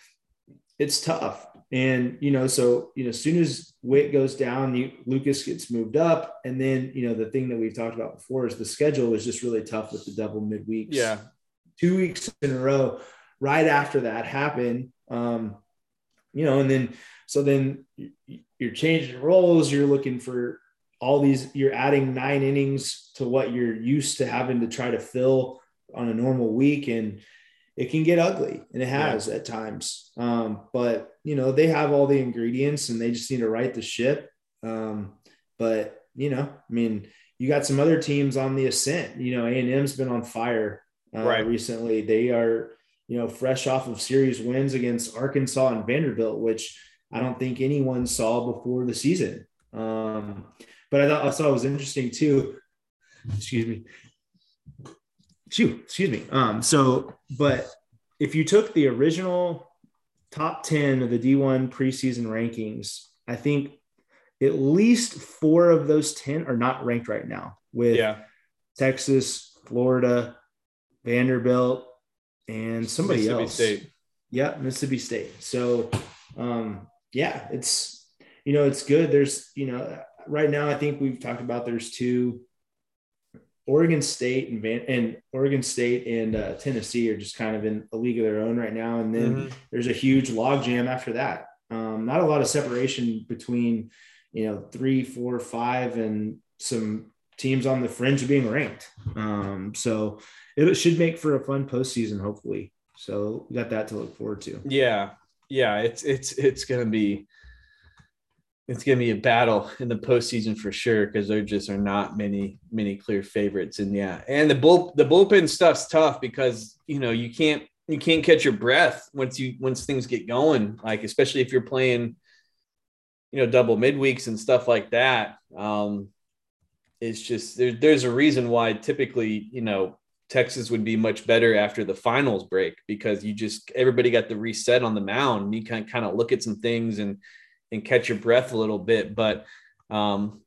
Speaker 2: it's tough. And you know so you know as soon as Witt goes down you, lucas gets moved up. And then you know the thing that we've talked about before is the schedule is just really tough with the double midweeks.
Speaker 1: Yeah.
Speaker 2: Two weeks in a row right after that happened. Um you know and then so then you're changing roles. You're looking for all these, you're adding nine innings to what you're used to having to try to fill on a normal week. And it can get ugly and it has yeah. at times. Um, but you know, they have all the ingredients and they just need to right the ship. Um, but you know, I mean, you got some other teams on the ascent, you know, A&M's been on fire uh, right. recently. They are, you know, fresh off of series wins against Arkansas and Vanderbilt, which I don't think anyone saw before the season. Um, but I thought I thought it was interesting too. Excuse me. Shoot, excuse me. Um, so, but if you took the original top 10 of the D1 preseason rankings, I think at least four of those 10 are not ranked right now with
Speaker 1: yeah.
Speaker 2: Texas, Florida, Vanderbilt, and somebody else. Mississippi State. Yeah, Mississippi State. So, um, yeah, it's you know it's good. There's you know right now I think we've talked about there's two. Oregon State and Van, and Oregon State and uh, Tennessee are just kind of in a league of their own right now, and then mm-hmm. there's a huge logjam after that. Um, not a lot of separation between you know three, four, five, and some teams on the fringe of being ranked. Um, so it should make for a fun postseason, hopefully. So we got that to look forward to.
Speaker 1: Yeah, yeah, it's it's it's gonna be it's gonna be a battle in the postseason for sure because there just are not many many clear favorites. And yeah, and the bull the bullpen stuff's tough because you know you can't you can't catch your breath once you once things get going. Like especially if you're playing, you know, double midweeks and stuff like that. Um, it's just there, there's a reason why typically you know Texas would be much better after the finals break because you just everybody got the reset on the mound. You can kind of look at some things and and catch your breath a little bit. But um,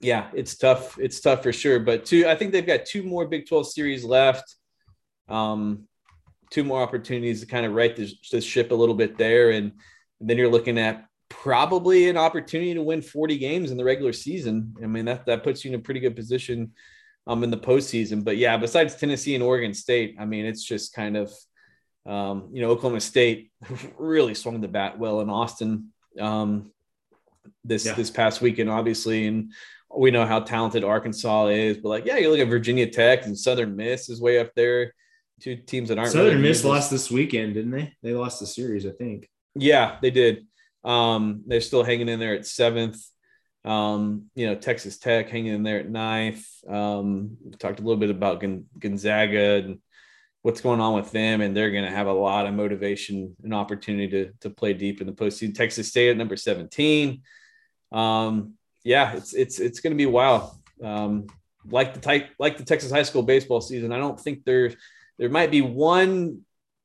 Speaker 1: yeah, it's tough. It's tough for sure. But two, I think they've got two more Big 12 series left. Um, two more opportunities to kind of right this, this ship a little bit there. And, and then you're looking at probably an opportunity to win 40 games in the regular season. I mean, that, that puts you in a pretty good position um, in the postseason. But yeah, besides Tennessee and Oregon State, I mean, it's just kind of, um, you know, Oklahoma State really swung the bat well in Austin um, this yeah. this past weekend, obviously, and we know how talented Arkansas is. But like, yeah, you look at Virginia Tech and Southern Miss is way up there. Two teams that aren't
Speaker 2: Southern really Miss lost this weekend, didn't they? They lost the series, I think.
Speaker 1: Yeah, they did. Um, they're still hanging in there at seventh. Um, you know, Texas Tech hanging in there at ninth. Um, talked a little bit about Gonzaga and what's going on with them, and they're going to have a lot of motivation and opportunity to, to play deep in the postseason. Texas State at number 17. Um, yeah, it's it's it's going to be wild. Um, like the type like the Texas high school baseball season, I don't think there there might be one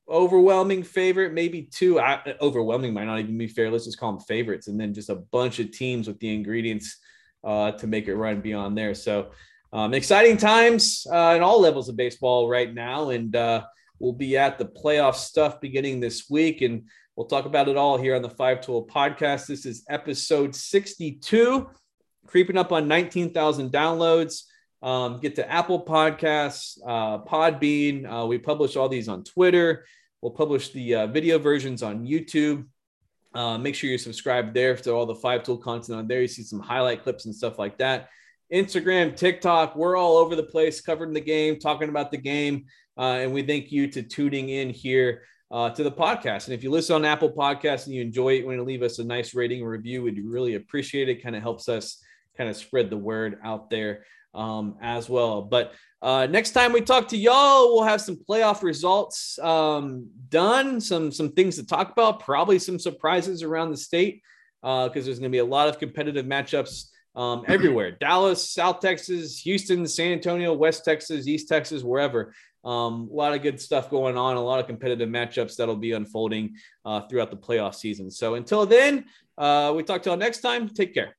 Speaker 1: overwhelming favorite, maybe two. I, overwhelming might not even be fair. Let's just call them favorites, and then just a bunch of teams with the ingredients uh, to make it run beyond there. So um, exciting times uh, in all levels of baseball right now, and uh, we'll be at the playoff stuff beginning this week, and we'll talk about it all here on the Five Tool Podcast. This is episode 62, creeping up on 19,000 downloads. Um, get to Apple Podcasts, uh, Podbean. Uh, we publish all these on Twitter. We'll publish the uh, video versions on YouTube. Uh, make sure you're subscribed there to all the Five Tool content on there. You see some highlight clips and stuff like that. Instagram, TikTok, we're all over the place covering the game, talking about the game. Uh, and we thank you to tuning in here uh, to the podcast. And if you listen on Apple Podcasts and you enjoy it, want to leave us a nice rating or review, we'd really appreciate it. Kind of helps us kind of spread the word out there um, as well. But uh, next time we talk to y'all, we'll have some playoff results um, done, some some things to talk about, probably some surprises around the state because uh, there's going to be a lot of competitive matchups um, everywhere Dallas, South Texas, Houston, San Antonio, West Texas, East Texas, wherever. Um, a lot of good stuff going on, a lot of competitive matchups that'll be unfolding uh, throughout the playoff season. So until then, uh, we talk to you all next time. Take care.